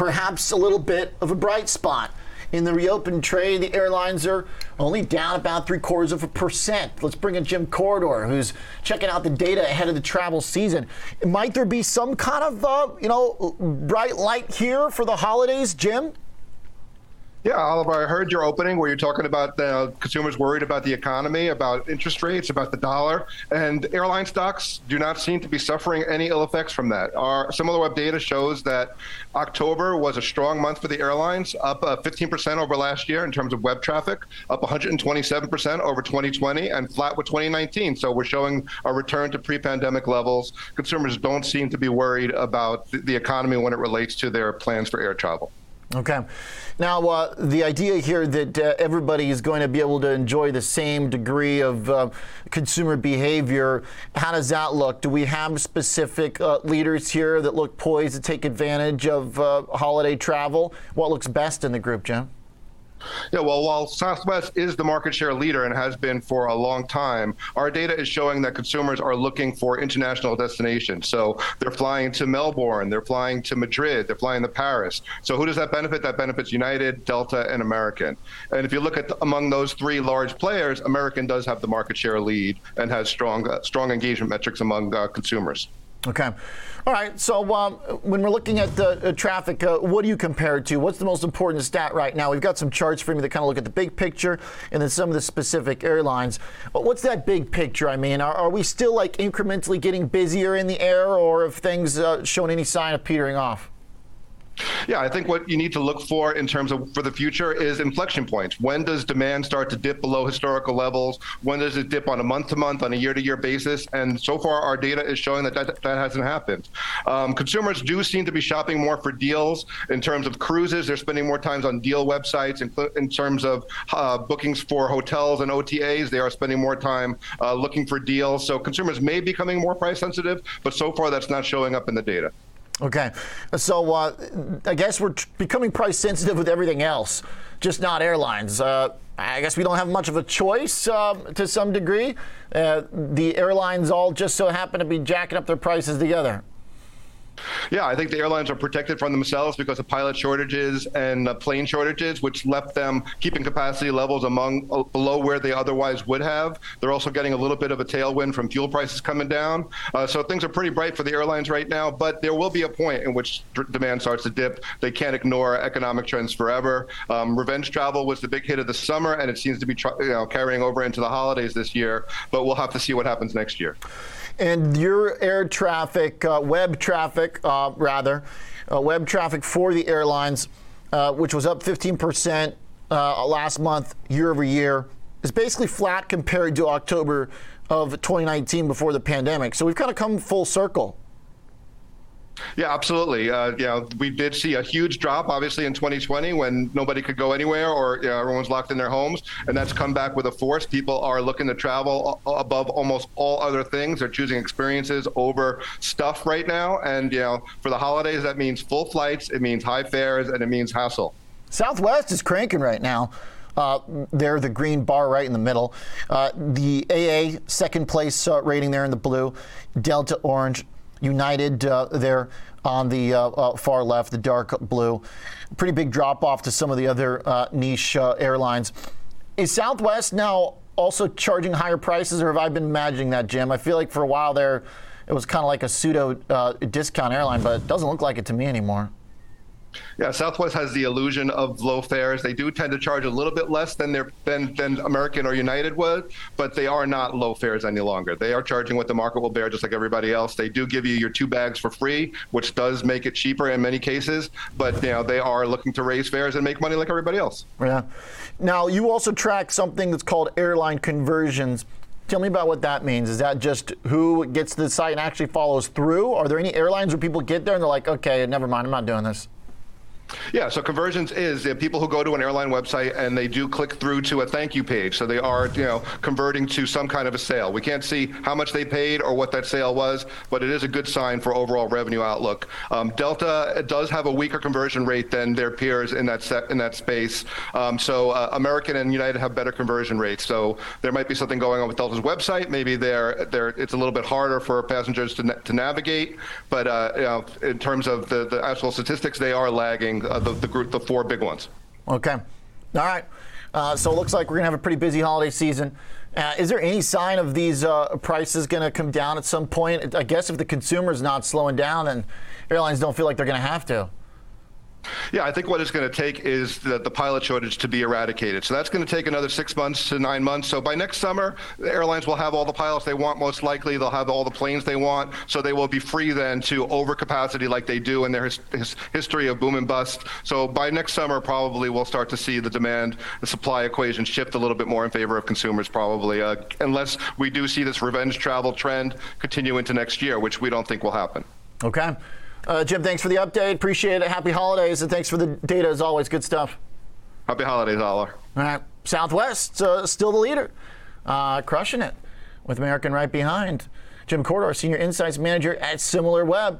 perhaps a little bit of a bright spot. In the reopened trade, the airlines are only down about three quarters of a percent. Let's bring in Jim Corridore, who's checking out the data ahead of the travel season. Might there be some kind of, uh, you know, bright light here for the holidays, Jim? Yeah, Oliver, I heard your opening where you're talking about consumers worried about the economy, about interest rates, about the dollar, and airline stocks do not seem to be suffering any ill effects from that. Our SimilarWeb data shows that October was a strong month for the airlines, up uh, 15% over last year in terms of web traffic, up 127% over 2020, and flat with 2019. So we're showing a return to pre-pandemic levels. Consumers don't seem to be worried about the economy when it relates to their plans for air travel. Okay. Now, uh, the idea here that uh, everybody is going to be able to enjoy the same degree of uh, consumer behavior, how does that look? Do we have specific uh, leaders here that look poised to take advantage of uh, holiday travel? What looks best in the group, Jim? Yeah, well, while Southwest is the market share leader and has been for a long time, our data is showing that consumers are looking for international destinations. So they're flying to Melbourne, they're flying to Madrid, they're flying to Paris. So who does that benefit? That benefits United, Delta, and American. And if you look at the, among those three large players, American does have the market share lead and has strong, uh, strong engagement metrics among uh, consumers. Okay. All right. So um, when we're looking at the uh, traffic, uh, what do you compare it to? What's the most important stat right now? We've got some charts for you that kind of look at the big picture and then some of the specific airlines. But what's that big picture? I mean, are, are we still like incrementally getting busier in the air, or have things uh, shown any sign of petering off? Yeah, I think what you need to look for in terms of for the future is inflection points. When does demand start to dip below historical levels? When does it dip on a month to month, on a year to year basis? And so far, our data is showing that that, that hasn't happened. Um, consumers do seem to be shopping more for deals in terms of cruises. They're spending more times on deal websites. In, in terms of uh, bookings for hotels and OTAs, they are spending more time uh, looking for deals. So consumers may be becoming more price sensitive, but so far that's not showing up in the data. Okay, so uh, I guess we're becoming price sensitive with everything else, just not airlines. Uh, I guess we don't have much of a choice uh, to some degree. Uh, the airlines all just so happen to be jacking up their prices together. Yeah, I think the airlines are protected from themselves because of pilot shortages and uh, plane shortages, which left them keeping capacity levels among uh, below where they otherwise would have. They're also getting a little bit of a tailwind from fuel prices coming down. Uh, so things are pretty bright for the airlines right now, but there will be a point in which demand starts to dip. They can't ignore economic trends forever. Um, revenge travel was the big hit of the summer, and it seems to be you know, carrying over into the holidays this year, but we'll have to see what happens next year. And your air traffic, uh, web traffic, uh, rather, uh, web traffic for the airlines, uh, which was up 15% uh, last month, year over year, is basically flat compared to October of 2019 before the pandemic. So we've kind of come full circle. Yeah, absolutely. Uh, know, we did see a huge drop, obviously, in 2020 when nobody could go anywhere or you know, everyone's locked in their homes, and that's come back with a force. People are looking to travel above almost all other things. They're choosing experiences over stuff right now, and you know, for the holidays, that means full flights, it means high fares, and it means hassle. Southwest is cranking right now. Uh, they're the green bar right in the middle. Uh, the AA second place uh, rating there in the blue. Delta orange. United uh, there on the uh, uh, far left, the dark blue. Pretty big drop off to some of the other uh, niche uh, airlines. Is Southwest now also charging higher prices, or have I been imagining that, Jim? I feel like for a while there, it was kind of like a pseudo uh, discount airline, but it doesn't look like it to me anymore. Yeah, Southwest has the illusion of low fares. They do tend to charge a little bit less than their than, than American or United would, but they are not low fares any longer. They are charging what the market will bear, just like everybody else. They do give you your two bags for free, which does make it cheaper in many cases. But you know they are looking to raise fares and make money like everybody else. Yeah. Now you also track something that's called airline conversions. Tell me about what that means. Is that just who gets to the site and actually follows through? Are there any airlines where people get there and they're like, okay, never mind, I'm not doing this? Yeah, so conversions is people who go to an airline website and they do click through to a thank you page. So they are, you know, converting to some kind of a sale. We can't see how much they paid or what that sale was, but it is a good sign for overall revenue outlook. Um, Delta does have a weaker conversion rate than their peers in that set, in that space. Um, so uh, American and United have better conversion rates. So there might be something going on with Delta's website. Maybe they're, they're, it's a little bit harder for passengers to, na- to navigate. But uh, you know, in terms of the, the actual statistics, they are lagging uh, the, the group, the four big ones. Okay. All right. Uh, so it looks like we're going to have a pretty busy holiday season. Uh, is there any sign of these uh, prices going to come down at some point? I guess if the consumer's not slowing down, then airlines don't feel like they're going to have to. Yeah, I think what it's going to take is the, the pilot shortage to be eradicated. So that's going to take another six months to nine months. So by next summer, the airlines will have all the pilots they want, most likely. They'll have all the planes they want. So they will be free then to overcapacity like they do in their his, his history of boom and bust. So by next summer, probably we'll start to see the demand, the supply equation shift a little bit more in favor of consumers, probably, uh, unless we do see this revenge travel trend continue into next year, which we don't think will happen. Okay. Uh, Jim, thanks for the update. Appreciate it. Happy holidays, and thanks for the data as always. Good stuff. Happy holidays, Oliver. All right. Southwest, uh, still the leader, uh, crushing it with American right behind. Jim Corridore, Senior Insights Manager at SimilarWeb.